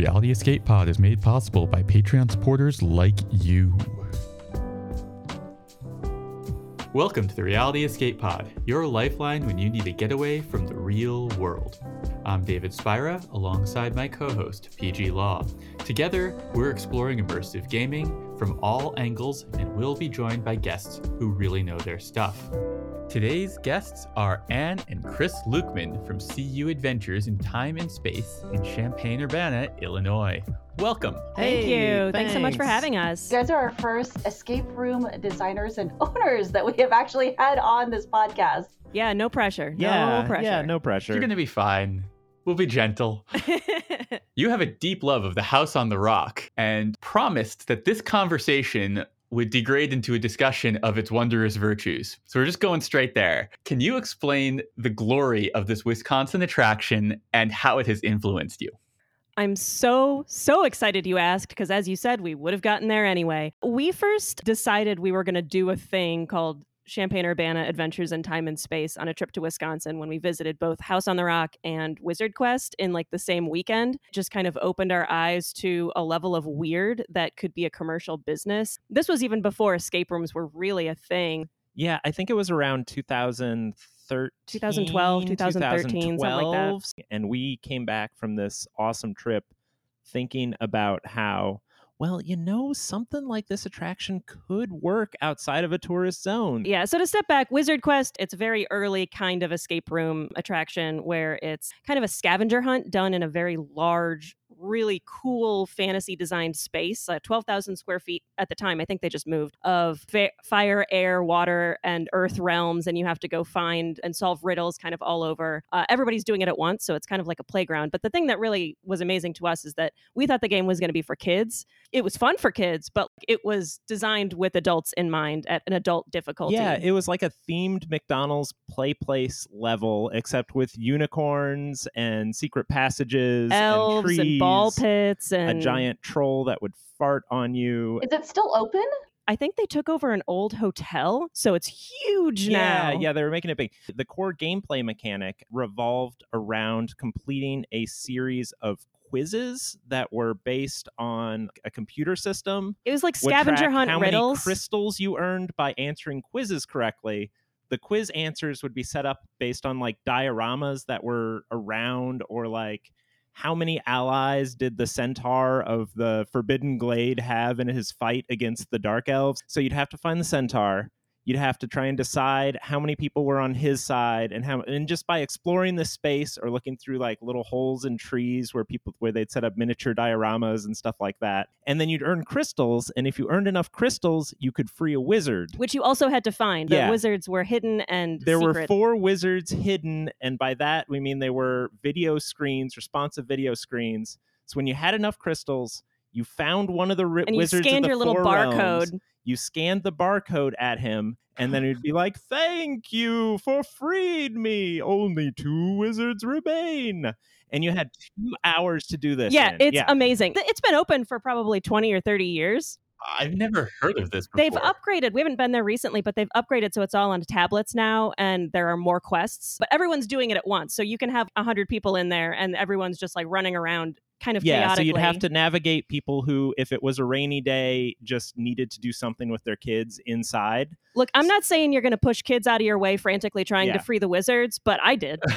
Reality Escape Pod is made possible by Patreon supporters like you. Welcome to the Reality Escape Pod, your lifeline when you need a getaway from the real world. I'm David Spira, alongside my co host, Peih-Gee Law. Together, we're exploring immersive gaming from all angles and we'll be joined by guests who really know their stuff. Today's guests are Anne and Chris Lukeman from CU Adventures in Time and Space in Champaign Urbana, Illinois. Welcome. Thank Hey, you. Thanks so much for having us. You guys are our first escape room designers and owners that we have actually had on this podcast. Yeah, no pressure. Yeah, no pressure. yeah, no pressure. You're going to be fine. We'll be gentle. You have a deep love of the House on the Rock and promised that this conversation would degrade into a discussion of its wondrous virtues. So we're just going straight there. Can you explain the glory of this Wisconsin attraction and how it has influenced you? I'm so, so excited you asked because, as you said, we would have gotten there anyway. We first decided we were going to do a thing called Champaign Urbana Adventures in Time and Space on a trip to Wisconsin when we visited both House on the Rock and Wizard Quest in like the same weekend. Just kind of opened our eyes to a level of weird that could be a commercial business. This was even before escape rooms were really a thing. yeah, I think it was around 2013, 2012, 2013, something like that. And we came back from this awesome trip thinking about how, well, you know, something like this attraction could work outside of a tourist zone. Yeah, so to step back, Wizard Quest, it's a very early kind of escape room attraction where it's kind of a scavenger hunt done in a very large, really cool fantasy designed space, uh, 12,000 square feet at the time. I think they just moved of fa- fire, air, water, and earth realms. And you have to go find and solve riddles kind of all over. Uh, everybody's doing it at once. So it's kind of like a playground. But the thing that really was amazing to us is that we thought the game was going to be for kids. It was fun for kids, but it was designed with adults in mind at an adult difficulty. Yeah, it was like a themed McDonald's play place level, except with unicorns and secret passages elves and and, ball pits and a giant troll that would fart on you. Is it still open? I think they took over an old hotel, so it's huge Yeah, now. yeah, they were making it big. The core gameplay mechanic revolved around completing a series of quizzes that were based on a computer system. It was like scavenger hunt how riddles. many crystals you earned by answering quizzes correctly. The quiz answers would be set up based on like dioramas that were around or like how many allies did the centaur of the Forbidden Glade have in his fight against the Dark Elves? So you'd have to find the centaur. You'd have to try and decide how many people were on his side and how and just by exploring this space or looking through like little holes in trees where people where they'd set up miniature dioramas and stuff like that. And then you'd earn crystals, and if you earned enough crystals, you could free a wizard. which you also had to find. The Yeah. wizards were hidden and There were four wizards hidden, and by that we mean they were video screens, responsive video screens. So when you had enough crystals, you found one of the ri- and you wizards scanned the your little barcode. realms, You scanned the barcode at him, and then he'd be like, "Thank you for freed me. Only two wizards remain." And you had two hours to do this. Yeah, in. it's yeah. amazing. It's been open for probably 20 or 30 years. I've never heard of this before. They've upgraded. We haven't been there recently, but they've upgraded so it's all on tablets now and there are more quests. But everyone's doing it at once. So you can have 100 people in there and everyone's just like running around kind of yeah, so you'd have to navigate people who, if it was a rainy day, just needed to do something with their kids inside. Look, I'm not saying you're going to push kids out of your way frantically trying Yeah. to free the wizards, but I did.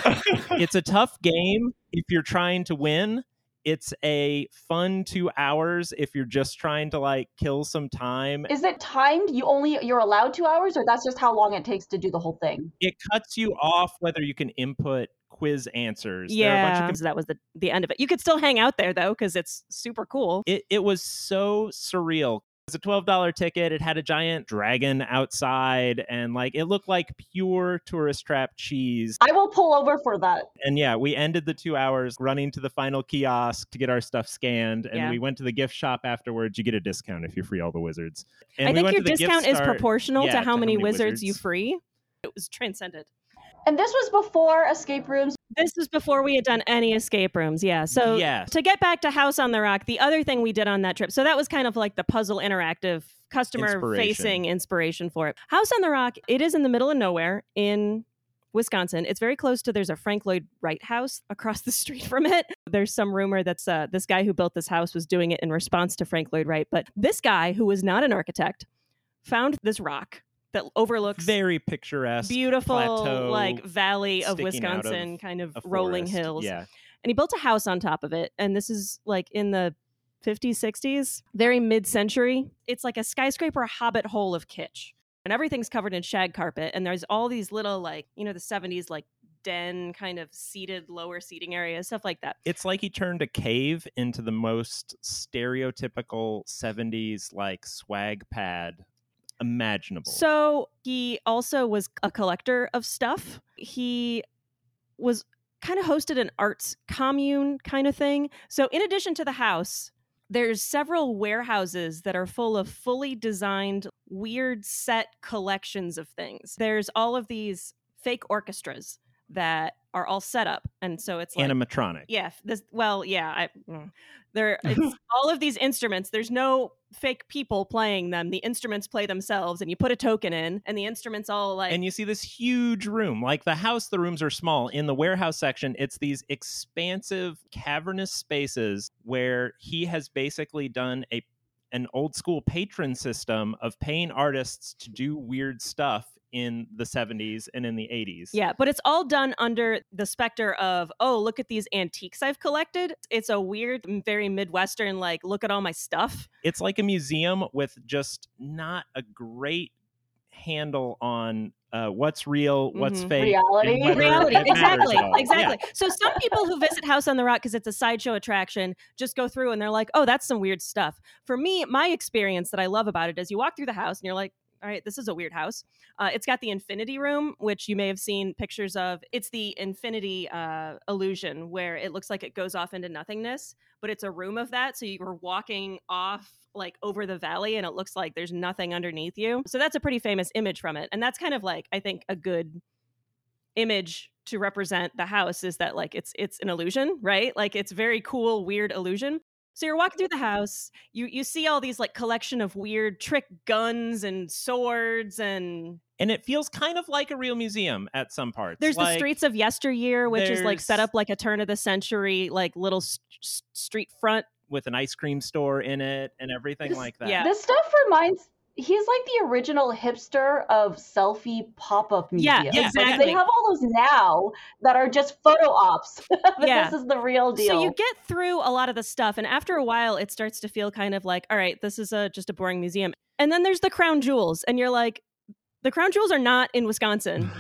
it's a tough game if you're trying to win. It's a fun two hours if you're just trying to like kill some time. Is it timed? You only you're allowed two hours, or that's just how long it takes to do the whole thing? It cuts you off whether you can input quiz answers. There are a bunch Yeah, of so that was the the end of it. You could still hang out there though because it's super cool. it, it was so surreal. It was a twelve dollar ticket. It had a giant dragon outside, and like it looked like pure tourist trap cheese. I will pull over for that. And yeah, we ended the two hours running to the final kiosk to get our stuff scanned, and Yeah. we went to the gift shop afterwards. You get a discount if you free all the wizards. And I we think went your to the gift discount is start- proportional yeah, to how many wizards, you free. It was transcended. And this was before escape rooms. This was before we had done any escape rooms. Yeah. So Yes. to get back to House on the Rock, the other thing we did on that trip, so that was kind of like the puzzle interactive customer facing inspiration for it. House on the Rock, it is in the middle of nowhere in Wisconsin. It's very close to there's a Frank Lloyd Wright house across the street from it. There's some rumor that's uh, this guy who built this house was doing it in response to Frank Lloyd Wright, but this guy who was not an architect found this rock that overlooks Very picturesque. beautiful plateau like valley of out of Wisconsin, kind of rolling forest. hills. Yeah. And he built a house on top of it. And this is like in the 50s, 60s, very mid century. It's like a skyscraper hobbit hole of kitsch. And everything's covered in shag carpet. And there's all these little, like, you know, the 70s, like den kind of seated lower seating areas, stuff like that. It's like he turned a cave into the most stereotypical 70s like swag pad imaginable. So he also was a collector of stuff. He was kind of hosted an arts commune kind of thing. So in addition to the house, there's several warehouses that are full of fully designed weird set collections of things. There's all of these fake orchestras that are all set up and so it's like animatronic. yeah this well yeah i mm. there it's all of these instruments there's no fake people playing them the instruments play themselves and you put a token in and the instruments all like and you see this huge room like the house the rooms are small in the warehouse section it's these expansive cavernous spaces where he has basically done a an old school patron system of paying artists to do weird stuff in the 70s and in the 80s yeah but it's all done under the specter of oh look at these antiques i've collected it's a weird very midwestern like look at all my stuff it's like a museum with just not a great handle on uh, what's real, what's Mhm. fake, Reality. reality it matters exactly at all. exactly so some people who visit house on the rock because it's a sideshow attraction just go through and they're like oh that's some weird stuff for me my experience that i love about it is you walk through the house and you're like all right this is a weird house. Uh, it's got the infinity room which you may have seen pictures of. It's the infinity uh, illusion where it looks like it goes off into nothingness but it's a room of that so you're walking off like over the valley and it looks like there's nothing underneath you. So that's a pretty famous image from it and that's kind of like i think a good image to represent the house is that like it's it's an illusion right? Like it's very cool weird illusion so you're walking through the house you you see all these like collection of weird trick guns and swords and And it feels kind of like a real museum at some parts. there's the streets of yesteryear which is like set up like a turn of the century like little s- s- street front with an ice cream store in it and everything This- like that. yeah. This stuff reminds. He's like the original hipster of selfie pop-up Yeah, museums. yeah, Like, exactly. they have all those now that are just photo ops. but Yeah. this is the real deal. So you get through a lot of the stuff, and after a while, it starts to feel kind of like, all right, this is a just a boring museum. And then there's the crown jewels, and you're like, the crown jewels are not in Wisconsin.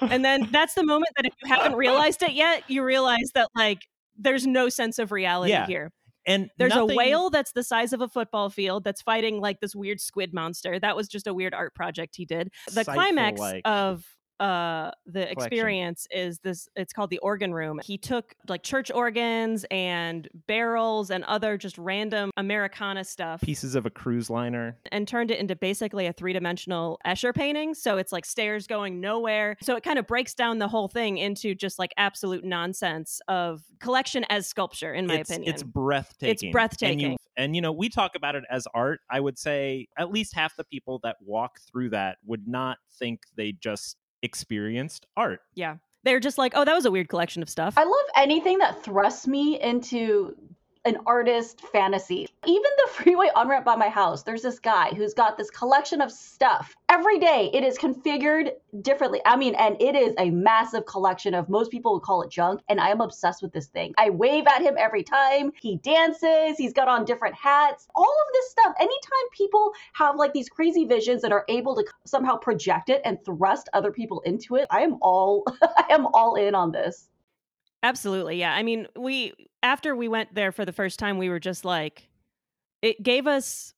And then that's the moment that if you haven't realized it yet, you realize that like there's no sense of reality Yeah. here. And There's nothing- a whale that's the size of a football field that's fighting like this weird squid monster. That was just a weird art project he did. The climax of uh the experience is this it's called the organ room he took like church organs and barrels and other just random americana stuff pieces of a cruise liner. and turned it into basically a three-dimensional escher painting so it's like stairs going nowhere so it kind of breaks down the whole thing into just like absolute nonsense of collection as sculpture in my it's, opinion It's breathtaking. It's breathtaking. And you, and you know, we talk about it as art. I would say at least half the people that walk through that would not think they just experienced art. yeah they're just like oh that was a weird collection of stuff I love anything that thrusts me into an artist fantasy. Even the freeway on ramp by my house, there's this guy who's got this collection of stuff. Every day it is configured differently. I mean, and it is a massive collection of most people would call it junk, and I am obsessed with this thing. I wave at him every time. He dances, he's got on different hats. All of this stuff. Anytime people have like these crazy visions that are able to somehow project it and thrust other people into it, I am all I am all in on this. Absolutely. Yeah. I mean, we after we went there for the first time, we were just like it gave us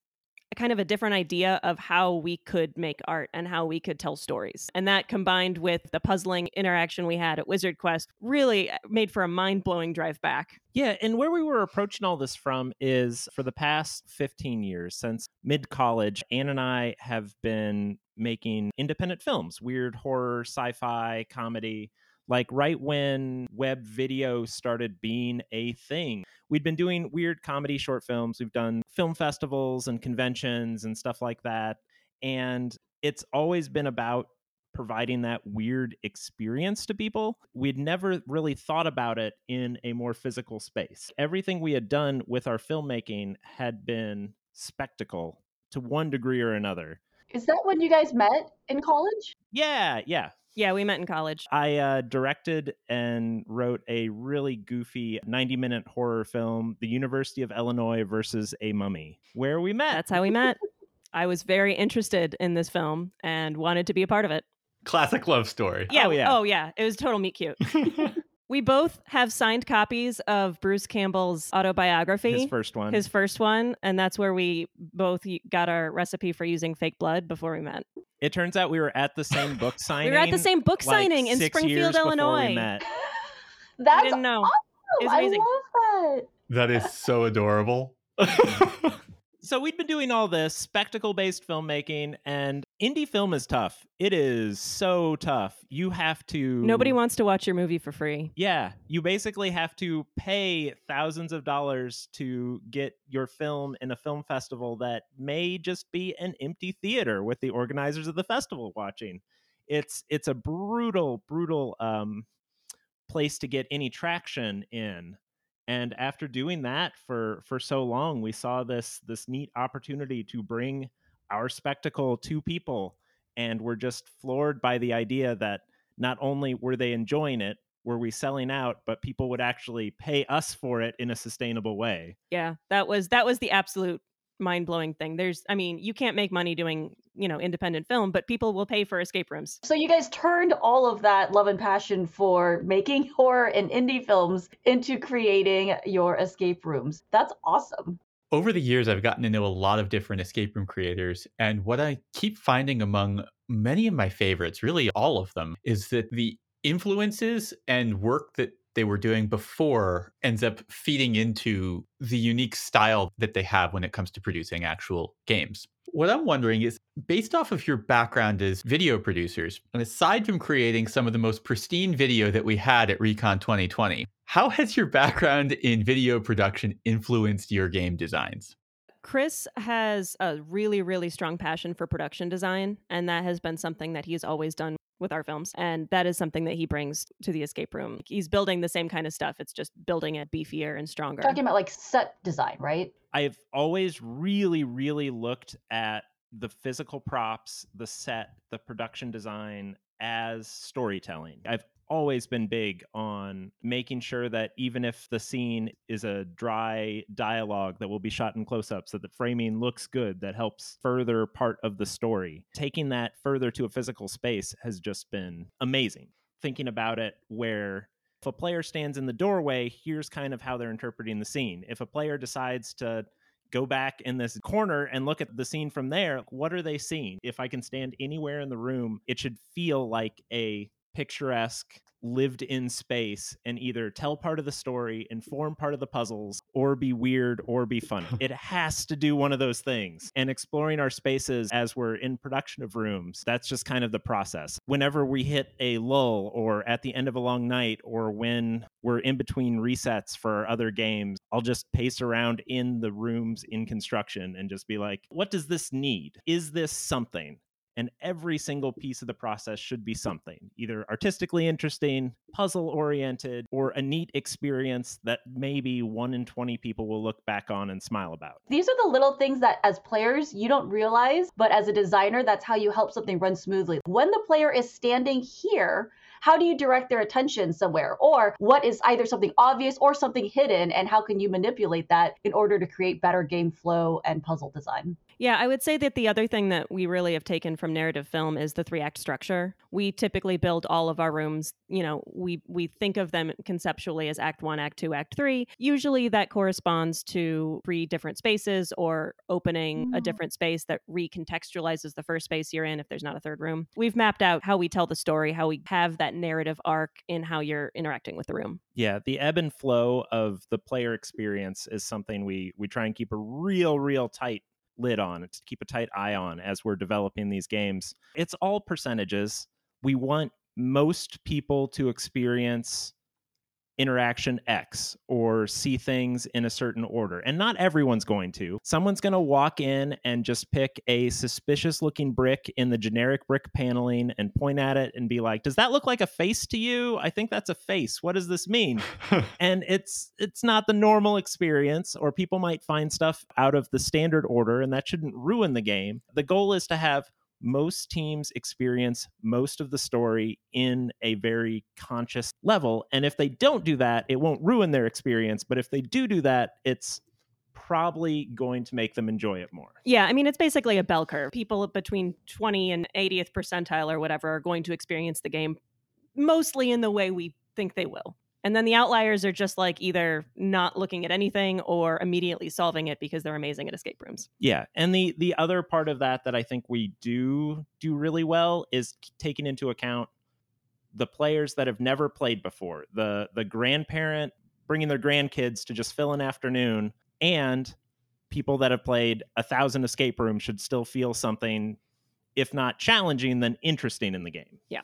a kind of a different idea of how we could make art and how we could tell stories. And that combined with the puzzling interaction we had at Wizard Quest really uh, made for a mind-blowing drive back. Yeah, and where we were approaching all this from is for the past 15 years, since mid college, Anne and I have been making independent films, weird horror, sci fi, comedy. Like right when web video started being a thing, we'd been doing weird comedy short films. We've done film festivals and conventions and stuff like that. And it's always been about providing that weird experience to people. We'd never really thought about it in a more physical space. Everything we had done with our filmmaking had been spectacle to one degree or another. Is that when you guys met in college? Yeah, yeah. Yeah, we met in college. I uh, directed and wrote a really goofy 90 minute horror film, The University of Illinois versus a Mummy, where we met. That's how we met. I was very interested in this film and wanted to be a part of it. Classic love story. Yeah. Oh, yeah. Oh, yeah. It was total meet cute. we both have signed copies of Bruce Campbell's autobiography. His first one. his first one, and that's where we both got our recipe for using fake blood before we met. It turns out we were at the same book signing. We were at the same book like, signing in Springfield, years before we Illinois. met. I That's didn't know. awesome. It was I amazing. love that. that is so adorable. So we'd been doing all this spectacle based filmmaking, and indie film is tough. It is so tough. You have to. Nobody wants to watch your movie for free. Yeah, you basically have to pay thousands of dollars to get your film in a film festival that may just be an empty theater with the organizers of the festival watching. It's it's a brutal, brutal um, place to get any traction in. And after doing that for for so long, we saw this this neat opportunity to bring our spectacle to people, and we're just floored by the idea that not only were they enjoying it, were we selling out, but people would actually pay us for it in a sustainable way. Yeah, that was that was the absolute mind blowing thing. There's, I mean, you can't make money doing you know independent film, but people will pay for escape rooms. So you guys turned all of that love and passion for making horror and indie films into creating your escape rooms. That's awesome. Over the years, I've gotten to know a lot of different escape room creators. And what I keep finding among many of my favorites, really all of them, is that the influences and work that they were doing before ends up feeding into the unique style that they have when it comes to producing actual games. What I'm wondering is based off of your background as video producers, and aside from creating some of the most pristine video that we had at Recon 2020, how has your background in video production influenced your game designs? Chris has a really, really strong passion for production design, and that has been something that he's always done with our films. And that is something that he brings to the escape room. He's building the same kind of stuff, it's just building it beefier and stronger. Talking about like set design, right? I've always really, really looked at the physical props, the set, the production design as storytelling. I've always been big on making sure that even if the scene is a dry dialogue that will be shot in close ups, that the framing looks good, that helps further part of the story. Taking that further to a physical space has just been amazing. Thinking about it where if a player stands in the doorway, here's kind of how they're interpreting the scene. If a player decides to go back in this corner and look at the scene from there, what are they seeing? If I can stand anywhere in the room, it should feel like a picturesque lived in space and either tell part of the story, inform part of the puzzles, or be weird or be funny. it has to do one of those things. And exploring our spaces as we're in production of rooms, that's just kind of the process. Whenever we hit a lull or at the end of a long night or when we're in between resets for other games, I'll just pace around in the rooms in construction and just be like, what does this need? Is this something? And every single piece of the process should be something either artistically interesting, puzzle oriented, or a neat experience that maybe one in 20 people will look back on and smile about. These are the little things that as players you don't realize, but as a designer, that's how you help something run smoothly. When the player is standing here, how do you direct their attention somewhere? Or what is either something obvious or something hidden, and how can you manipulate that in order to create better game flow and puzzle design? Yeah, I would say that the other thing that we really have taken from narrative film is the three act structure. We typically build all of our rooms, you know, we we think of them conceptually as act 1, act 2, act 3. Usually that corresponds to three different spaces or opening a Mhm. different space that recontextualizes the first space you're in if there's not a third room. We've mapped out how we tell the story, how we have that narrative arc in how you're interacting with the room. Yeah, the ebb and flow of the player experience is something we we try and keep a real real tight lid on, to keep a tight eye on as we're developing these games. It's all percentages. We want most people to experience interaction X or see things in a certain order. And not everyone's going to. Someone's going to walk in and just pick a suspicious looking brick in the generic brick paneling and point at it and be like, "Does that look like a face to you? I think that's a face. What does this mean?" and it's it's not the normal experience or people might find stuff out of the standard order and that shouldn't ruin the game. The goal is to have most teams experience most of the story in a very conscious level. And if they don't do that, it won't ruin their experience. But if they do do that, it's probably going to make them enjoy it more. Yeah, I mean, it's basically a bell curve. People between 20 and 80th percentile or whatever are going to experience the game mostly in the way we think they will. And then the outliers are just like either not looking at anything or immediately solving it because they're amazing at escape rooms. Yeah, and the the other part of that that I think we do do really well is taking into account the players that have never played before. The the grandparent bringing their grandkids to just fill an afternoon and people that have played a thousand escape rooms should still feel something if not challenging then interesting in the game. Yeah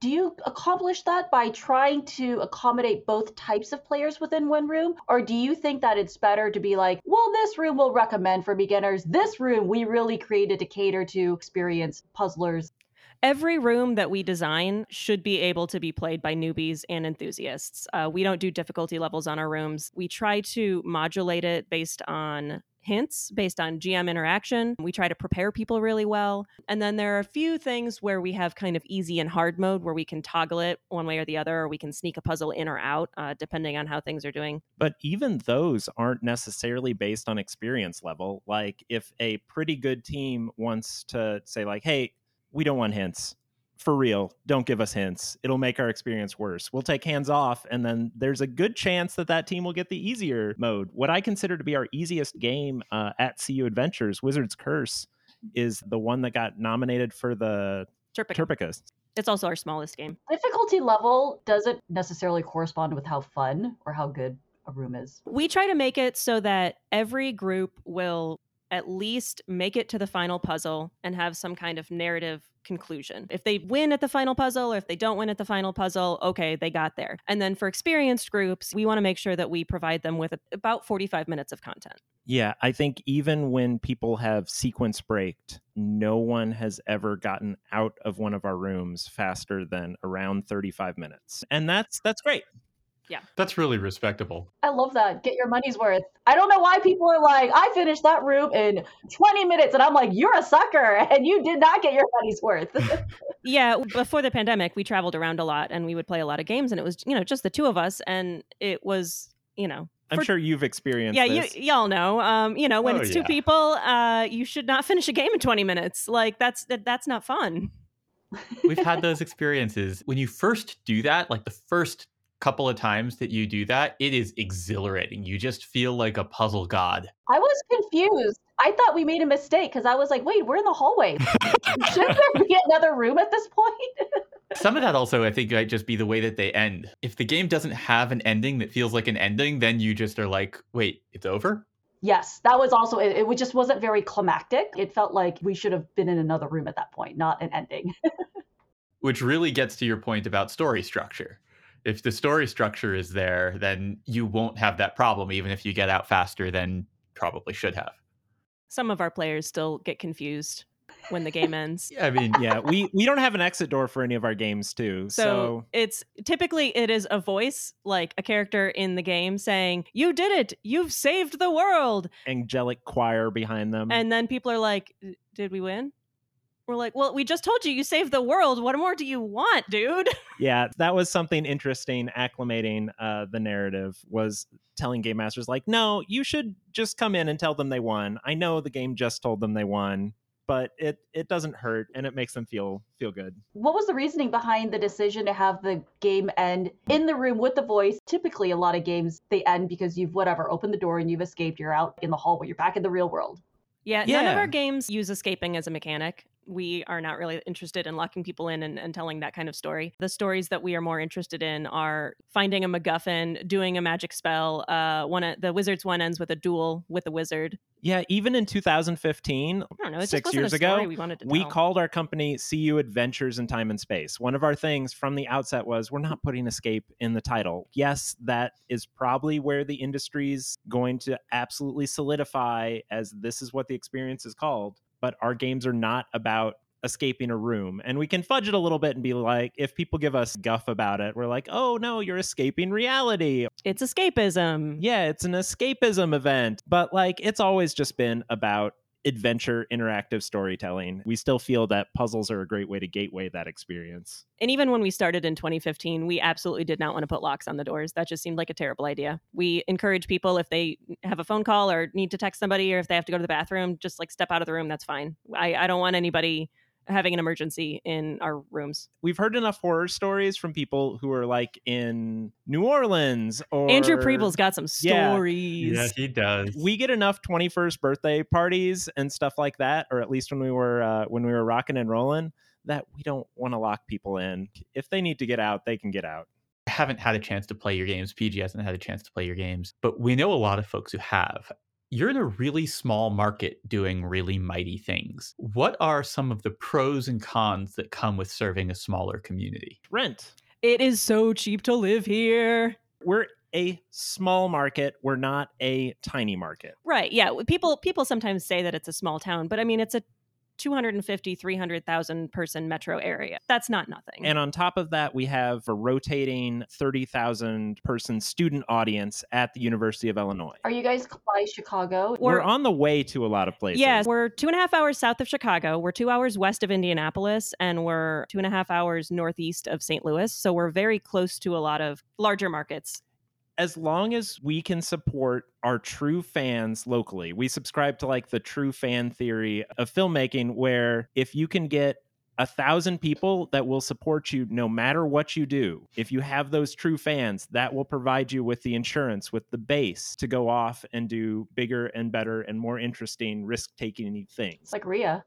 do you accomplish that by trying to accommodate both types of players within one room? Or do you think that it's better to be like well this room we'll recommend for beginners. This room we really created to cater to experienced puzzlers Every room that we design should be able to be played by newbies and enthusiasts. Uh, we don't do difficulty levels on our rooms. We try to modulate it based on hints based on GM interaction. We try to prepare people really well. And then there are a few things where we have kind of easy and hard mode where we can toggle it one way or the other, or we can sneak a puzzle in or out, uh, depending on how things are doing. But even those aren't necessarily based on experience level. Like if a pretty good team wants to say, like, hey, we don't want hints for real, don't give us hints. It'll make our experience worse. We'll take hands off, and then there's a good chance that that team will get the easier mode. What I consider to be our easiest game uh, at CU Adventures, Wizard's Curse, is the one that got nominated for the TERPECA. It's also our smallest game. Difficulty level doesn't necessarily correspond with how fun or how good a room is. We try to make it so that every group will at least make it to the final puzzle and have some kind of narrative conclusion. If they win at the final puzzle or if they don't win at the final puzzle, okay, they got there. And then for experienced groups, we want to make sure that we provide them with about 45 minutes of content. Yeah, I think even when people have sequence braked, no one has ever gotten out of one of our rooms faster than around 35 minutes. And that's that's great. Yeah. That's really respectable. I love that. Get your money's worth. I don't know why people are like, I finished that room in 20 minutes. And I'm like, you're a sucker and you did not get your money's worth. yeah. Before the pandemic, we traveled around a lot and we would play a lot of games. And it was, you know, just the two of us. And it was, you know, I'm sure you've experienced. Yeah, this. you y'all know. Um, you know, when oh, it's two yeah. people, uh, you should not finish a game in 20 minutes. Like that's that, that's not fun. We've had those experiences. When you first do that, like the first couple of times that you do that, it is exhilarating. You just feel like a puzzle god. I was confused. I thought we made a mistake because I was like, wait, we're in the hallway. Shouldn't there be another room at this point? Some of that also, I think, might just be the way that they end. If the game doesn't have an ending that feels like an ending, then you just are like, wait, it's over? yes, that was also, it, it just wasn't very climactic. It felt like we should have been in another room at that point, not an ending. Which really gets to your point about story structure. If the story structure is there, then you won't have that problem, even if you get out faster than probably should have. Some of our players still get confused when the game ends. Yeah, I mean, yeah, we we don't have an exit door for any of our games too. So, So, it's typically it is a voice like a character in the game saying, "You did it. You've saved the world." angelic choir behind them. And then people are like, "Did we win?" We're like, "Well, we just told you you saved the world. What more do you want, dude?" yeah, that was something interesting. Acclimating uh, the narrative was telling game masters like, no, you should just come in and tell them they won. I know the game just told them they won, but it it doesn't hurt and it makes them feel feel good. what was the reasoning behind the decision to have the game end in the room with the voice? Typically, a lot of games they end because you've whatever opened the door and you've escaped. You're out in the hallway. You're back in the real world. Yeah, none of our games use escaping as a mechanic. We are not really interested in locking people in and, and, telling that kind of story. The stories that we are more interested in are finding a MacGuffin, doing a magic spell. Uh, one the wizard's one ends with a duel with a wizard. Yeah, even in 2015, know, six years ago, we, we called our company CU Adventures in Time and Space. One of our things from the outset was we're not putting escape in the title. Yes, that is probably where the industry's going to absolutely solidify as this is what the experience is called but our games are not about escaping a room. And we can fudge it a little bit and be like, if people give us guff about it, we're like, oh no, you're escaping reality. It's escapism. Yeah, it's an escapism event. But like, it's always just been about adventure interactive storytelling. We still feel that puzzles are a great way to gateway that experience. And even when we started in 2015, we absolutely did not want to put locks on the doors. That just seemed like a terrible idea. We encourage people if they have a phone call or need to text somebody or if they have to go to the bathroom, just like step out of the room. That's fine. I, I don't want anybody having an emergency in our rooms. We've heard enough horror stories from people who are like in New Orleans or Andrew Preble's got some stories. Yeah, yeah he does. We get enough 21st birthday parties and stuff like that, or at least when we were uh, when we were rocking and rolling, that we don't want to lock people in. If they need to get out, they can get out. I haven't had a chance to play your games. Peih-Gee hasn't had a chance to play your games, but we know a lot of folks who have you're in a really small market doing really mighty things. What are some of the pros and cons that come with serving a smaller community? Rent. It is so cheap to live here. We're a small market we're not a tiny market right yeah people people sometimes say that it's a small town but i mean it's a 250 300,000 person metro area. That's not nothing. And on top of that, we have a rotating 30,000 person student audience at the University of Illinois. Are you guys by Chicago? We're, we're on the way to a lot of places. Yes, we're two and a half hours south of Chicago. We're two hours west of Indianapolis, and we're two and a half hours northeast of St. Louis. So we're very close to a lot of larger markets as long as we can support our true fans locally, we subscribe to like the true fan theory of filmmaking, where if you can get a thousand people that will support you no matter what you do. If you have those true fans, that will provide you with the insurance, with the base to go off and do bigger and better and more interesting risk taking things. Like Ria.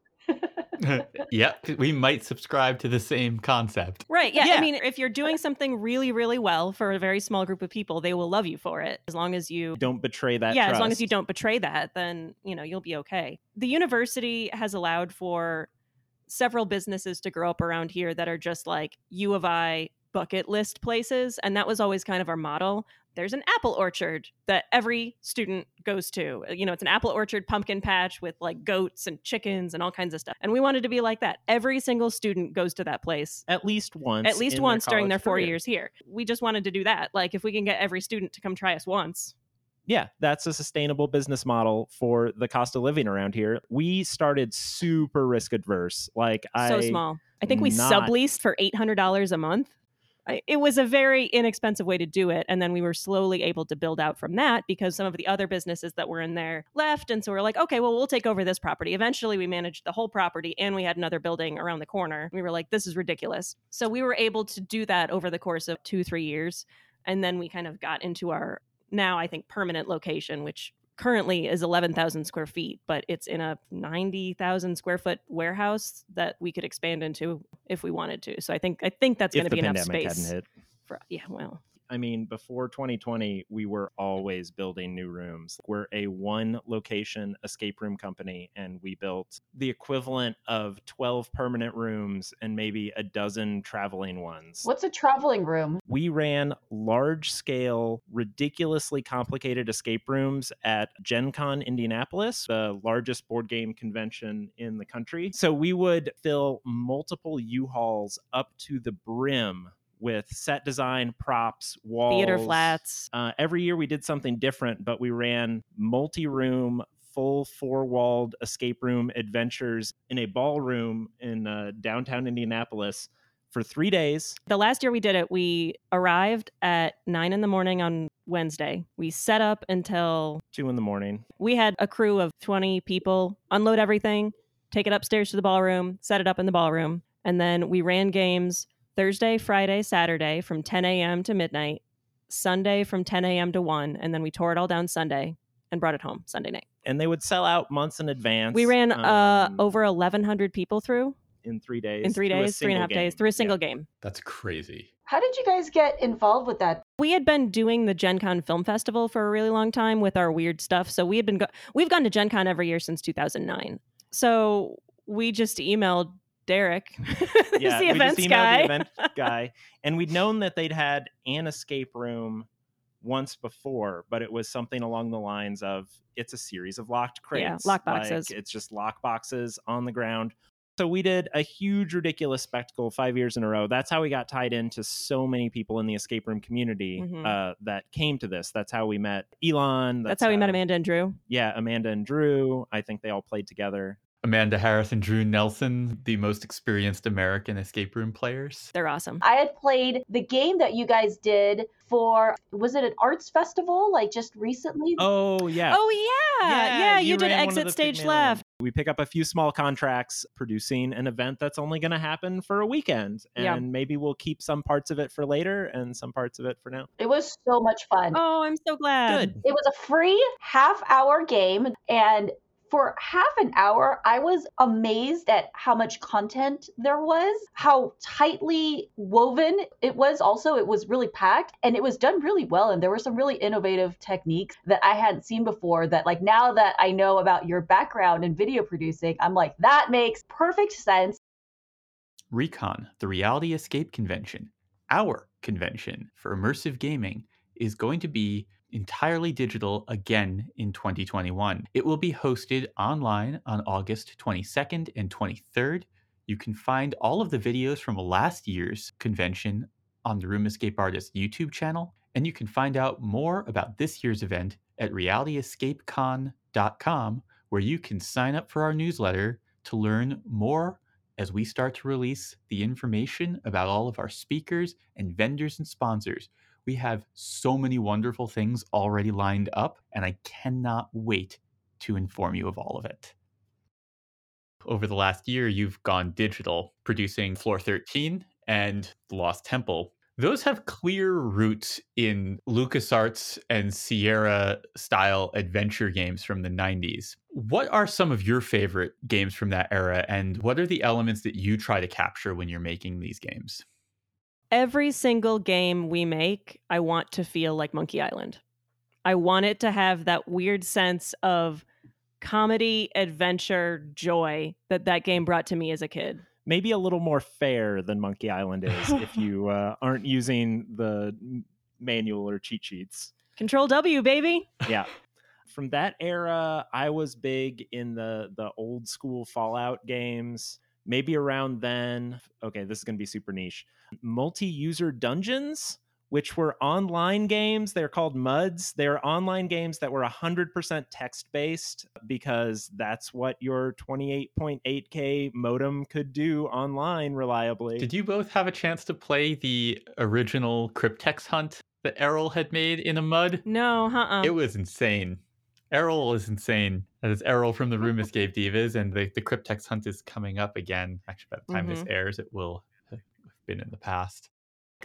yeah, we might subscribe to the same concept. Right. Yeah. yeah. I mean, if you're doing something really, really well for a very small group of people, they will love you for it as long as you don't betray that. Yeah. Trust. As long as you don't betray that, then, you know, you'll be okay. The university has allowed for several businesses to grow up around here that are just like U of I bucket list places. And that was always kind of our model there's an apple orchard that every student goes to. Uh, you know, it's an apple orchard pumpkin patch with like goats and chickens and all kinds of stuff. And we wanted to be like that. Every single student goes to that place at least once. At least once their during their four career. years here. We just wanted to do that. Like if we can get every student to come try us once. Yeah, that's a sustainable business model for the cost of living around here. We started super risk adverse. Like I so small. I think we not... subleased for eight hundred dollars a month it was a very inexpensive way to do it and then we were slowly able to build out from that because some of the other businesses that were in there left and so we are like okay well we'll take over this property. Eventually we managed the whole property and we had another building around the corner. We were like this is ridiculous. So we were able to do that over the course of two three years and then we kind of got into our now i think permanent location which currently is 11,000 square feet, but it's in a 90,000 square foot warehouse that we could expand into if we wanted to. So I think I think that's going to be enough space. For, yeah, well, I mean, before 2020, we were always building new rooms. We're a one location escape room company, and we built the equivalent of 12 permanent rooms and maybe a dozen traveling ones. What's a traveling room? We ran large scale, ridiculously complicated escape rooms at Gen Con Indianapolis, the largest board game convention in the country. So we would fill multiple U Hauls up to the brim with set design, props, walls, theater flats. Uh, every year we did something different, but we ran multi room, full four walled escape room adventures in a ballroom in uh, downtown Indianapolis for three days. The last year we did it, we arrived at nine in the morning on Wednesday. We set up until two in the morning. We had a crew of 20 people unload everything, take it upstairs to the ballroom, set it up in the ballroom. And then we ran games Thursday, Friday, Saturday from 10 a.m. to midnight, Sunday from 10 a.m. to 1, and then we tore it all down Sunday and brought it home Sunday night. and they would sell out months in advance. We ran uh, um, over 1,100 people through in three days. in three days, three and a half and a single half days through a Yeah. single game. That's crazy. How did you guys get involved with that? We had been doing the Gen Con Film Festival for a really long time with our weird stuff. So we had been go- we've gone to Gen Con every year since 2009. So we just emailed Derek, Yeah, the events guy. the event guy, and we'd known that they'd had an escape room once before, but it was something along the lines of it's a series of locked Yeah, crates, lock like, boxes. it's just lock boxes on the ground. So we did a huge, ridiculous spectacle five years in a row. That's how we got tied into so many people in the escape room community Mhm. uh, that came to this. That's how we met Elon. That's how we met Amanda and Drew. Yeah, Amanda and Drew. I think they all played together. Amanda Harris and Drew Nelson, the most experienced American escape room players. They're awesome. I had played the game that you guys did for was it an arts festival like just recently? Oh yeah. Oh yeah, yeah. you, did ran one of exit stage Pygmalion. left. We pick up a few small contracts producing an event that's only going to happen for a weekend, and Yeah. maybe we'll keep some parts of it for later and some parts of it for now. It was so much fun. Oh, I'm so glad. Good. It was a free half hour game and for half an hour, I was amazed at how much content there was, how tightly woven it was. Also, it was really packed and it was done really well. And there were some really innovative techniques that I hadn't seen before. That, like, now that I know about your background in video producing, I'm like, that makes perfect sense. Recon, the Reality Escape Convention, our convention for immersive gaming, is going to be entirely digital again in 2021. It will be hosted online on August 22nd and 23rd. You can find all of the videos from last year's convention on the Room Escape Artist YouTube channel, and you can find out more about this year's event at realityescapecon.com, where you can sign up for our newsletter to learn more as we start to release the information about all of our speakers and vendors and sponsors. We have so many wonderful things already lined up, and I cannot wait to inform you of all of it. Over the last year, you've gone digital, producing Floor 13 and The Lost Temple. Those have clear roots in LucasArts and Sierra style adventure games from the 90s. What are some of your favorite games from that era, and what are the elements that you try to capture when you're making these games? Every single game we make, I want to feel like Monkey Island. I want it to have that weird sense of comedy, adventure, joy that that game brought to me as a kid. Maybe a little more fair than Monkey Island is if you uh, aren't using the manual or cheat sheets. Control W, baby. yeah from that era i was big in the the old school fallout games maybe around then okay this is going to be super niche multi-user dungeons which were online games they're called muds they're online games that were 100% text based because that's what your 28.8k modem could do online reliably Did you both have a chance to play the original Cryptex hunt that Errol had made in a mud? No, uh-uh. It was insane. Errol is insane. That is Errol from the Room Escape Divas, and the, the Cryptex hunt is coming up again. Actually, by the time this mm-hmm. airs, it will have been in the past.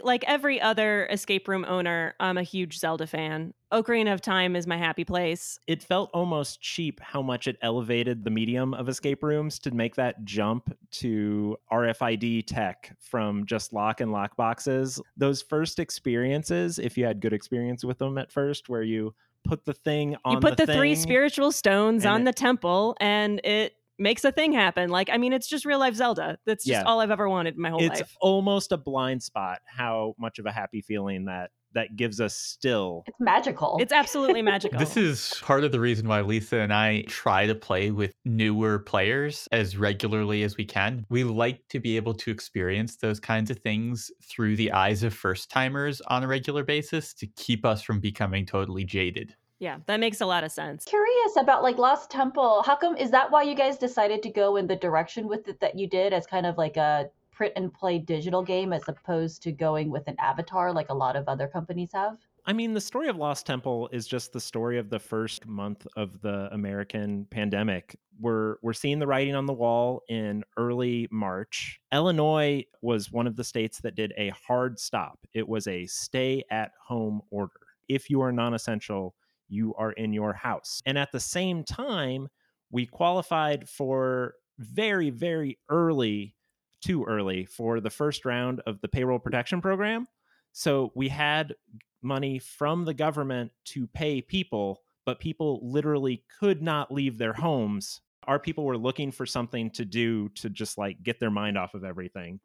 like every other escape room owner, I'm a huge Zelda fan. Ocarina of Time is my happy place. it felt almost cheap how much it elevated the medium of escape rooms to make that jump to RFID tech from just lock and lock boxes. Those first experiences, if you had good experience with them at first, where you put the thing on you put the, three thing, spiritual stones on it- the temple and it makes a thing happen. Like, I mean, it's just real life Zelda. That's just Yeah. all I've ever wanted in my whole it's life. It's almost a blind spot how much of a happy feeling that that gives us still. It's magical. It's absolutely magical. This is part of the reason why Lisa and I try to play with newer players as regularly as we can. We like to be able to experience those kinds of things through the eyes of first timers on a regular basis to keep us from becoming totally jaded. Yeah, that makes a lot of sense. curious about like Lost Temple. How come is that why you guys decided to go in the direction with it that you did as kind of like a print and play digital game as opposed to going with an avatar like a lot of other companies have? I mean, the story of Lost Temple is just the story of the first month of the American pandemic. We're we're seeing the writing on the wall in early March. Illinois was one of the states that did a hard stop. It was a stay at home order. If you are non-essential, you are in your house. And at the same time, we qualified for very, very early, too early, for the first round of the payroll protection program. So we had money from the government to pay people, but people literally could not leave their homes. Our people were looking for something to do to just like get their mind off of everything.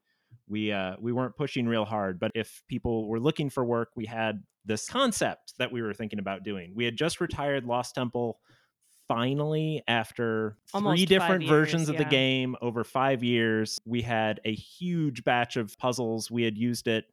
We uh, we weren't pushing real hard, but if people were looking for work, we had this concept that we were thinking about doing. We had just retired Lost Temple finally after Almost three different five versions years, of the game over five years. We had a huge batch of puzzles. We had used it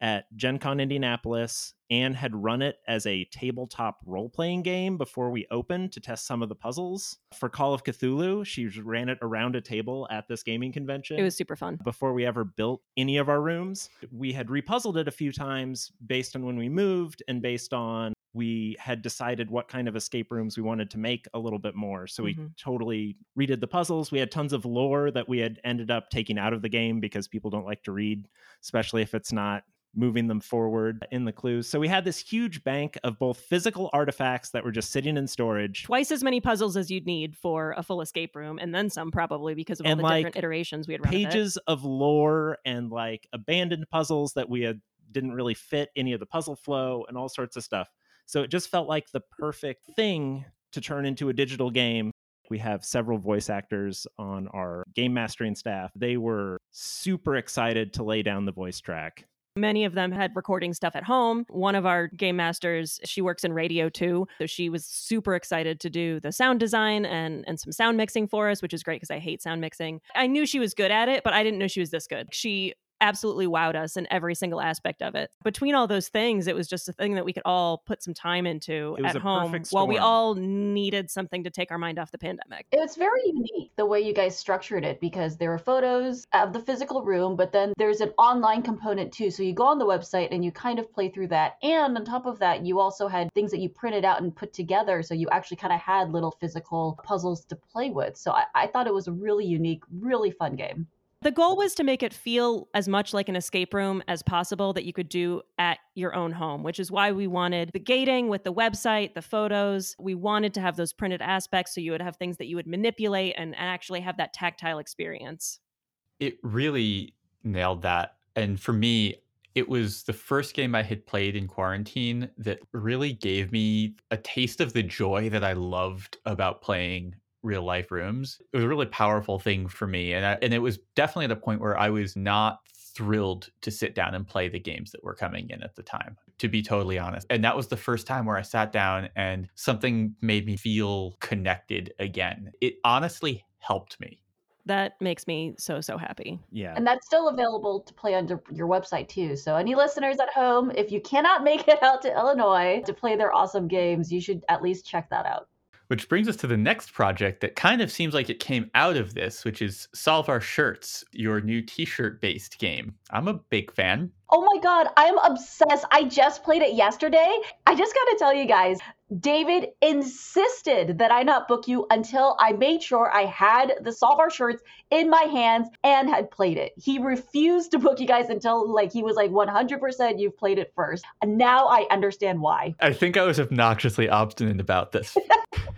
at Gen Con Indianapolis and had run it as a tabletop role playing game before we opened to test some of the puzzles. For Call of Cthulhu, she ran it around a table at this gaming convention It was super fun. before we ever built any of our rooms. We had repuzzled it a few times based on when we moved and based on we had decided what kind of escape rooms we wanted to make a little bit more. So we Mhm. totally redid the puzzles. We had tons of lore that we had ended up taking out of the game because people don't like to read, especially if it's not moving them forward in the clues. So we had this huge bank of both physical artifacts that were just sitting in storage Twice as many puzzles as you'd need for a full escape room, and then some probably because of all And, the like, different iterations we had run. pages of lore and like abandoned puzzles that we had didn't really fit any of the puzzle flow and all sorts of stuff. So it just felt like the perfect thing to turn into a digital game. We have several voice actors on our game mastering staff. They were super excited to lay down the voice track. Many of them had recording stuff at home. One of our game masters, she works in radio too. So she was super excited to do the sound design and, and some sound mixing for us, which is great because I hate sound mixing. I knew she was good at it, but I didn't know she was this good. She absolutely wowed us in every single aspect of it. Between all those things, it was just a thing that we could all put some time into at home while we all needed something to take our mind off the pandemic. It was very unique the way you guys structured it because there were photos of the physical room, but then there's an online component too. So you go on the website and you kind of play through that. And on top of that, you also had things that you printed out and put together. So you actually kind of had little physical puzzles to play with. So I, I thought it was a really unique, really fun game. The goal was to make it feel as much like an escape room as possible that you could do at your own home, which is why we wanted the gating with the website, the photos. We wanted to have those printed aspects so you would have things that you would manipulate and, and actually have that tactile experience. it really nailed that. And for me, it was the first game I had played in quarantine that really gave me a taste of the joy that I loved about playing real life rooms. It was a really powerful thing for me. And, I, and it was definitely at a point where I was not thrilled to sit down and play the games that were coming in at the time, to be totally honest. And that was the first time where I sat down and something made me feel connected again. It honestly helped me. That makes me so, so happy. Yeah. And that's still available to play on your website too. So any listeners at home, if you cannot make it out to Illinois to play their awesome games, you should at least check that out. Which brings us to the next project that kind of seems like it came out of this, which is Solve Our Shirts, your new t shirt based game. I'm a big fan. Oh my god, I'm obsessed. I just played it yesterday. I just got to tell you guys, David insisted that I not book you until I made sure I had the Solve Our shirts in my hands and had played it. He refused to book you guys until like he was like 100% you've played it first. And now I understand why. I think I was obnoxiously obstinate about this.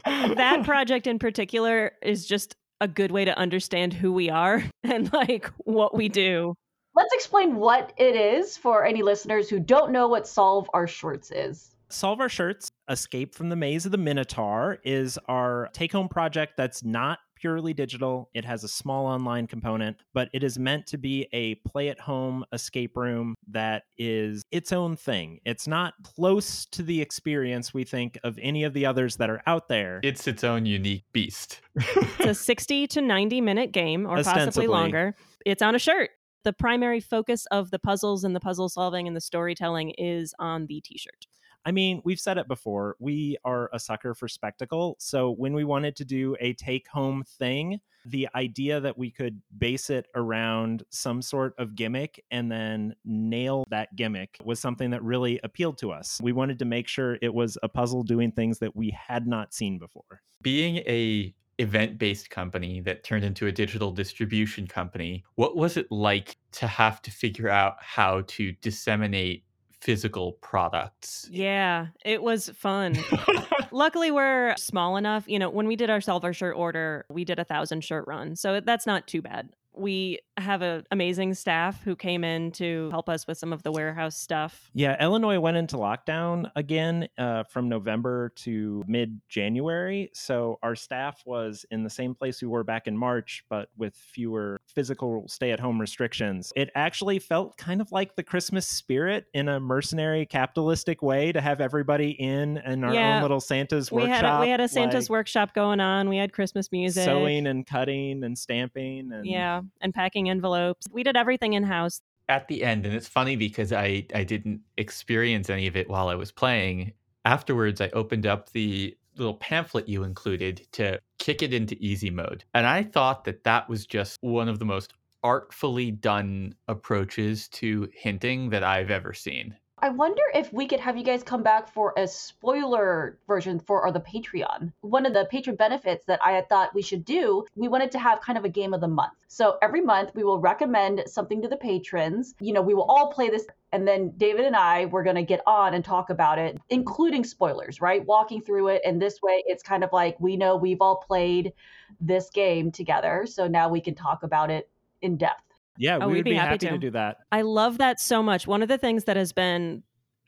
That project in particular is just a good way to understand who we are and like what we do. Let's explain what it is for any listeners who don't know what Solve Our Shirts is. Solve Our Shirts Escape from the Maze of the Minotaur is our take home project that's not purely digital. It has a small online component, but it is meant to be a play at home escape room that is its own thing. It's not close to the experience we think of any of the others that are out there. It's its own unique beast. It's a 60 to 90 minute game or possibly longer. It's on a shirt. The primary focus of the puzzles and the puzzle solving and the storytelling is on the t shirt. I mean, we've said it before. We are a sucker for spectacle. So when we wanted to do a take home thing, the idea that we could base it around some sort of gimmick and then nail that gimmick was something that really appealed to us. We wanted to make sure it was a puzzle doing things that we had not seen before. Being a event based company that turned into a digital distribution company, what was it like to have to figure out how to disseminate physical products. Yeah, it was fun. Luckily, we're small enough. You know, when we did our Solve Our Shirt order, we did a thousand shirt run. So that's not too bad we have an amazing staff who came in to help us with some of the warehouse stuff. Yeah, Illinois went into lockdown again uh, from November to mid January. So our staff was in the same place we were back in March, but with fewer physical stay at home restrictions. It actually felt kind of like the Christmas spirit in a mercenary capitalistic way to have everybody in in our yeah, own little Santa's we workshop. Had a, we had a Santa's like, workshop going on. We had Christmas music, sewing and cutting and stamping. And, yeah and packing envelopes. We did everything in house. At the end, and it's funny because I I didn't experience any of it while I was playing. Afterwards, I opened up the little pamphlet you included to kick it into easy mode. And I thought that that was just one of the most artfully done approaches to hinting that I've ever seen. I wonder if we could have you guys come back for a spoiler version for the Patreon. One of the patron benefits that I had thought we should do, we wanted to have kind of a game of the month. So every month we will recommend something to the patrons. You know, we will all play this and then David and I we're going to get on and talk about it, including spoilers, right? Walking through it and this way it's kind of like we know we've all played this game together, so now we can talk about it in depth. Yeah, oh, we would be, be happy, happy to. do that. I love that so much. One of the things that has been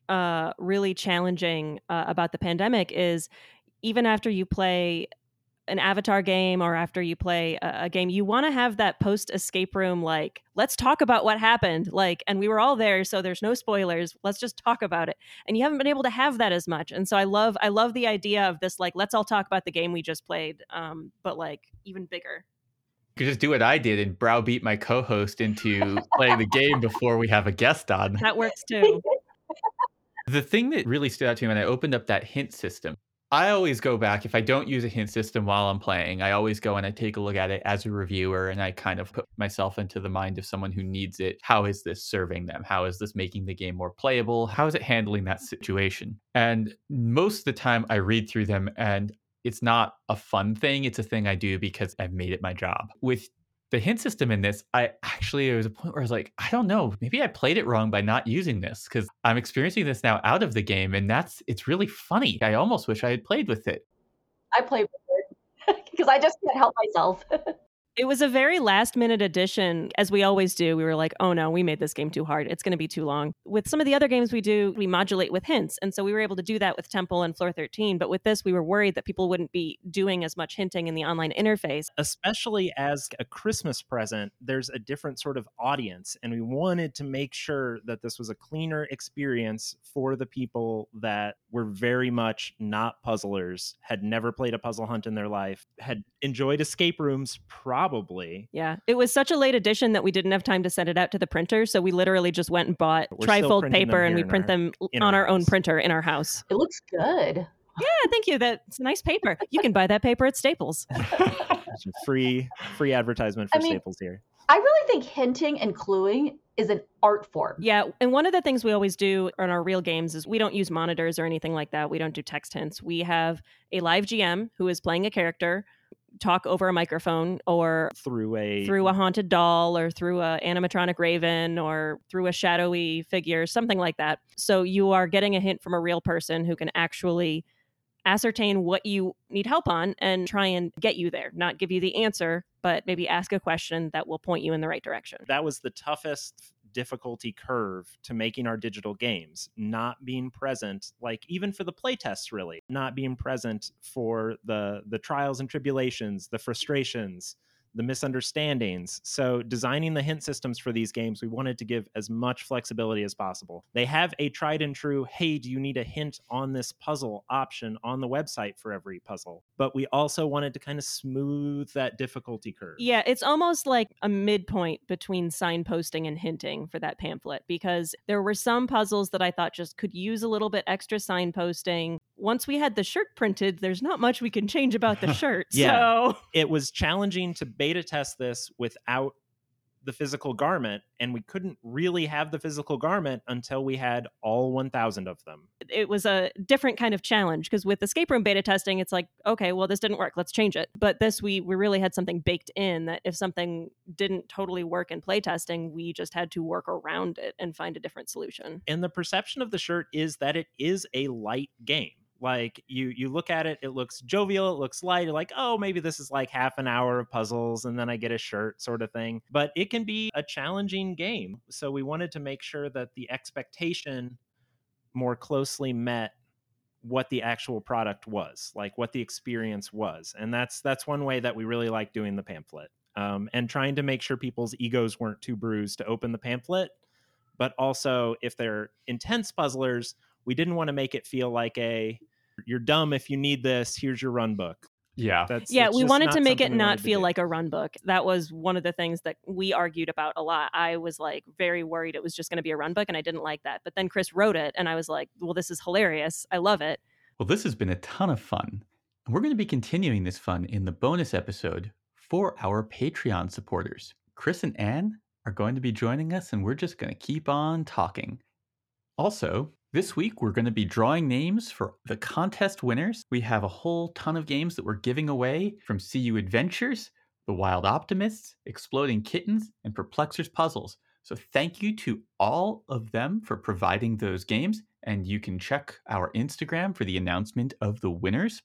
uh, really challenging uh, about the pandemic is even after you play an avatar game or after you play a, a game you want to have that post escape room like let's talk about what happened like and we were all there so there's no spoilers let's just talk about it and you haven't been able to have that as much and so i love i love the idea of this like let's all talk about the game we just played um, but like even bigger could just do what I did and browbeat my co-host into playing the game before we have a guest on. That works too. the thing that really stood out to me when I opened up that hint system, I always go back if I don't use a hint system while I'm playing, I always go and I take a look at it as a reviewer and I kind of put myself into the mind of someone who needs it. How is this serving them? How is this making the game more playable? How is it handling that situation? And most of the time I read through them and it's not a fun thing. It's a thing I do because I've made it my job. With the hint system in this, I actually there was a point where I was like, I don't know, maybe I played it wrong by not using this because I'm experiencing this now out of the game, and that's it's really funny. I almost wish I had played with it. I played with it because I just can't help myself. It was a very last minute addition, as we always do. We were like, oh no, we made this game too hard. It's going to be too long. With some of the other games we do, we modulate with hints. And so we were able to do that with Temple and Floor 13. But with this, we were worried that people wouldn't be doing as much hinting in the online interface. Especially as a Christmas present, there's a different sort of audience. And we wanted to make sure that this was a cleaner experience for the people that were very much not puzzlers, had never played a puzzle hunt in their life, had enjoyed escape rooms, probably. Yeah. It was such a late edition that we didn't have time to send it out to the printer. So we literally just went and bought We're trifold paper and we print our, them on our, our own printer in our house. It looks good. Yeah, thank you. That's nice paper. You can buy that paper at Staples. free free advertisement for I mean, Staples here. I really think hinting and cluing is an art form. Yeah. And one of the things we always do in our real games is we don't use monitors or anything like that. We don't do text hints. We have a live GM who is playing a character talk over a microphone or through a through a haunted doll or through a animatronic raven or through a shadowy figure something like that. So you are getting a hint from a real person who can actually ascertain what you need help on and try and get you there. Not give you the answer but maybe ask a question that will point you in the right direction. That was the toughest difficulty curve to making our digital games, not being present, like even for the playtests, really, not being present for the the trials and tribulations, the frustrations, the misunderstandings. So, designing the hint systems for these games, we wanted to give as much flexibility as possible. They have a tried and true, hey, do you need a hint on this puzzle option on the website for every puzzle? But we also wanted to kind of smooth that difficulty curve. Yeah, it's almost like a midpoint between signposting and hinting for that pamphlet because there were some puzzles that I thought just could use a little bit extra signposting. Once we had the shirt printed, there's not much we can change about the shirt. yeah. So it was challenging to beta test this without the physical garment and we couldn't really have the physical garment until we had all 1000 of them. It was a different kind of challenge because with escape room beta testing it's like okay well this didn't work let's change it. But this we we really had something baked in that if something didn't totally work in play testing we just had to work around it and find a different solution. And the perception of the shirt is that it is a light game like you you look at it it looks jovial it looks light you're like oh maybe this is like half an hour of puzzles and then i get a shirt sort of thing but it can be a challenging game so we wanted to make sure that the expectation more closely met what the actual product was like what the experience was and that's that's one way that we really like doing the pamphlet um, and trying to make sure people's egos weren't too bruised to open the pamphlet but also if they're intense puzzlers we didn't want to make it feel like a you're dumb if you need this here's your run book. Yeah. That's yeah that's we wanted to make it not feel like a run book. That was one of the things that we argued about a lot. I was like very worried it was just going to be a run book and i didn't like that. But then chris wrote it and i was like well this is hilarious. I love it. Well, this has been a ton of fun. And we're going to be continuing this fun in the bonus episode for our Patreon supporters. Chris and Anne are going to be joining us, and we're just going to keep on talking. Also, this week we're going to be drawing names for the contest winners. We have a whole ton of games that we're giving away from CU Adventures, The Wild Optimists, Exploding Kittens, and Perplexers Puzzles. So thank you to all of them for providing those games, and you can check our Instagram for the announcement of the winners.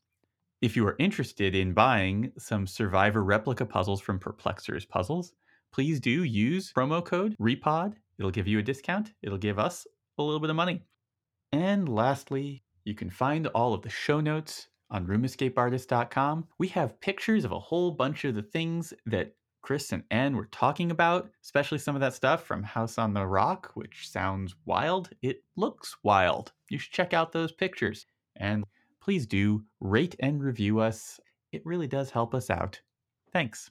If you are interested in buying some Survivor replica puzzles from Perplexers Puzzles, please do use promo code REPOD. It'll give you a discount. It'll give us a little bit of money. And lastly, you can find all of the show notes on roomescapeartist.com. We have pictures of a whole bunch of the things that Chris and Anne were talking about, especially some of that stuff from House on the Rock, which sounds wild. It looks wild. You should check out those pictures. And please do rate and review us. It really does help us out. Thanks.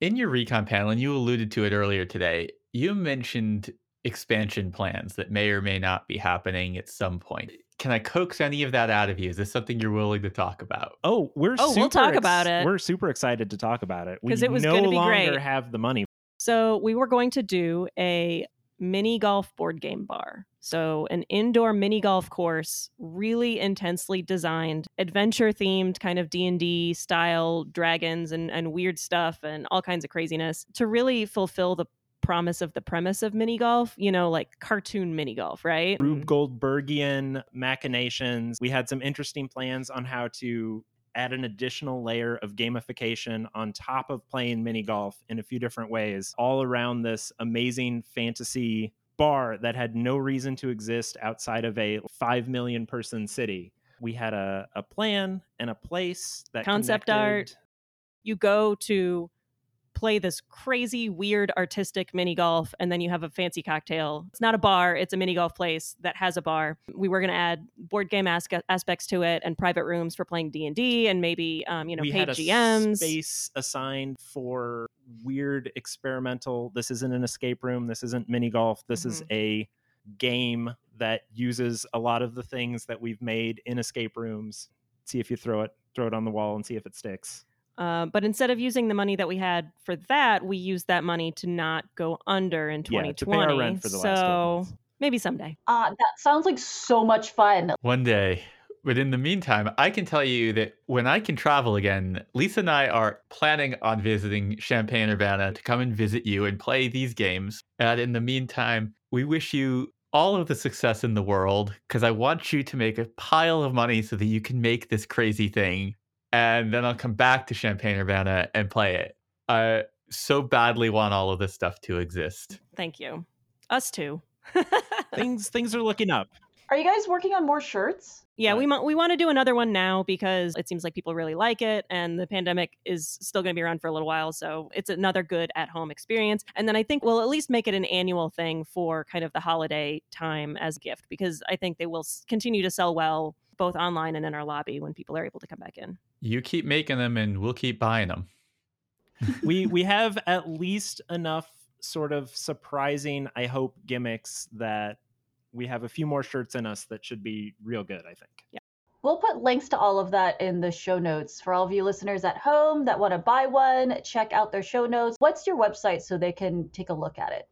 In your recon panel, and you alluded to it earlier today, you mentioned expansion plans that may or may not be happening at some point. Can I coax any of that out of you? Is this something you're willing to talk about? Oh, we're Oh, we'll super talk ex- about it. We're super excited to talk about it. because it was no gonna be longer great. have the money. So we were going to do a mini golf board game bar. So an indoor mini golf course, really intensely designed, adventure themed kind of D&D style dragons and and weird stuff and all kinds of craziness to really fulfill the promise of the premise of mini golf, you know, like cartoon mini golf, right? Rube mm-hmm. Goldbergian machinations. We had some interesting plans on how to add an additional layer of gamification on top of playing mini golf in a few different ways, all around this amazing fantasy bar that had no reason to exist outside of a 5 million person city. We had a, a plan and a place that Concept connected- art. you go to play this crazy weird artistic mini golf and then you have a fancy cocktail it's not a bar it's a mini golf place that has a bar we were going to add board game asca- aspects to it and private rooms for playing d&d and maybe um, you know we paid gms space assigned for weird experimental. This isn't an escape room. This isn't mini golf. This is Mm-hmm. a game that uses a lot of the things that we've made in escape rooms. See if you throw it, throw it on the wall, and see if it sticks. Uh, but instead of using the money that we had for that we used that money to not go under in Yeah, 2020 to pay our rent for the so last 12 months. maybe someday Uh, that sounds like so much fun. One day. But in the meantime, I can tell you that when I can travel again, Lisa and I are planning on visiting Champaign Urbana to come and visit you and play these games. And in the meantime, we wish you all of the success in the world because I want you to make a pile of money so that you can make this crazy thing. And then I'll come back to Champaign Urbana and play it. I so badly want all of this stuff to exist. thank you us too Things things are looking up. Are you guys working on more shirts? Yeah, we mo- we want to do another one now because it seems like people really like it, and the pandemic is still going to be around for a little while. So it's another good at home experience. And then I think we'll at least make it an annual thing for kind of the holiday time as a gift because I think they will continue to sell well both online and in our lobby when people are able to come back in. You keep making them and we'll keep buying them. we we have at least enough sort of surprising, I hope, gimmicks that we have a few more shirts in us that should be real good. I think. Yeah. We'll put links to all of that in the show notes for all of you listeners at home that want to buy one. Check out their show notes. What's your website so they can take a look at it?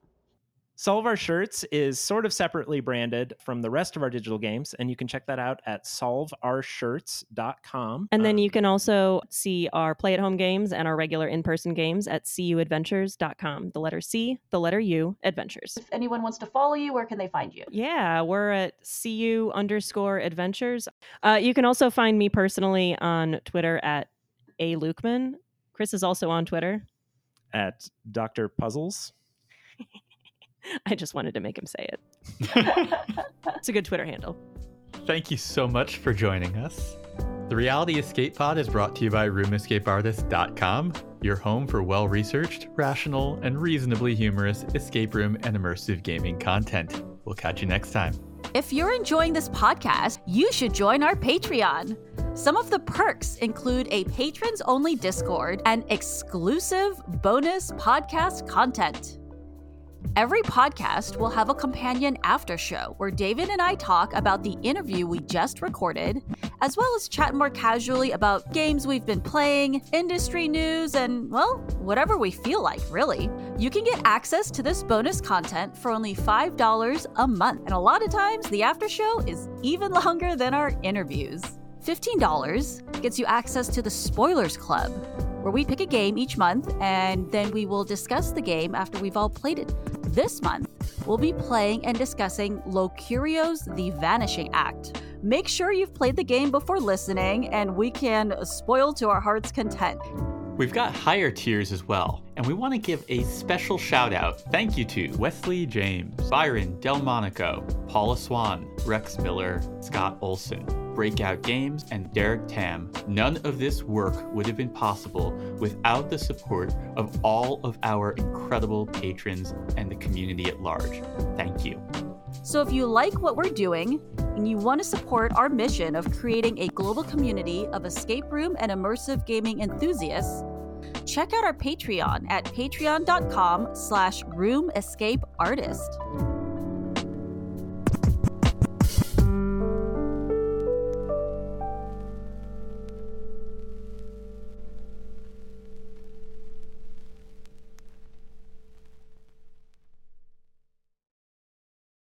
So Solve Our Shirts is sort of separately branded from the rest of our digital games, and you can check that out at solveourshirts.com. And then Um, you can also see our play at home games and our regular in person games at cuadventures.com. The letter C, the letter U, adventures. If anyone wants to follow you, where can they find you? Yeah, we're at cu underscore adventures. Uh, you can also find me personally on Twitter at a Lukeman. Chris is also on Twitter. at Dr. Puzzles. I just wanted to make him say it. It's a good Twitter handle. Thank you so much for joining us. The Reality Escape Pod is brought to you by RoomEscapeArtist.com, your home for well researched, rational, and reasonably humorous escape room and immersive gaming content. We'll catch you next time. If you're enjoying this podcast, you should join our Patreon. Some of the perks include a patrons only Discord and exclusive bonus podcast content. Every podcast will have a companion after show where David and I talk about the interview we just recorded, as well as chat more casually about games we've been playing, industry news, and, well, whatever we feel like, really. You can get access to this bonus content for only $5 a month, and a lot of times the after show is even longer than our interviews. $15 gets you access to the Spoilers Club, where we pick a game each month and then we will discuss the game after we've all played it. This month, we'll be playing and discussing Locurio's The Vanishing Act. Make sure you've played the game before listening, and we can spoil to our heart's content. We've got higher tiers as well, and we want to give a special shout out thank you to Wesley James, Byron Delmonico, Paula Swan, Rex Miller, Scott Olson, Breakout Games, and Derek Tam. None of this work would have been possible without the support of all of our incredible patrons and the community at large. Thank you. So if you like what we're doing and you want to support our mission of creating a global community of escape room and immersive gaming enthusiasts, check out our Patreon at patreon.com slash room escape artist.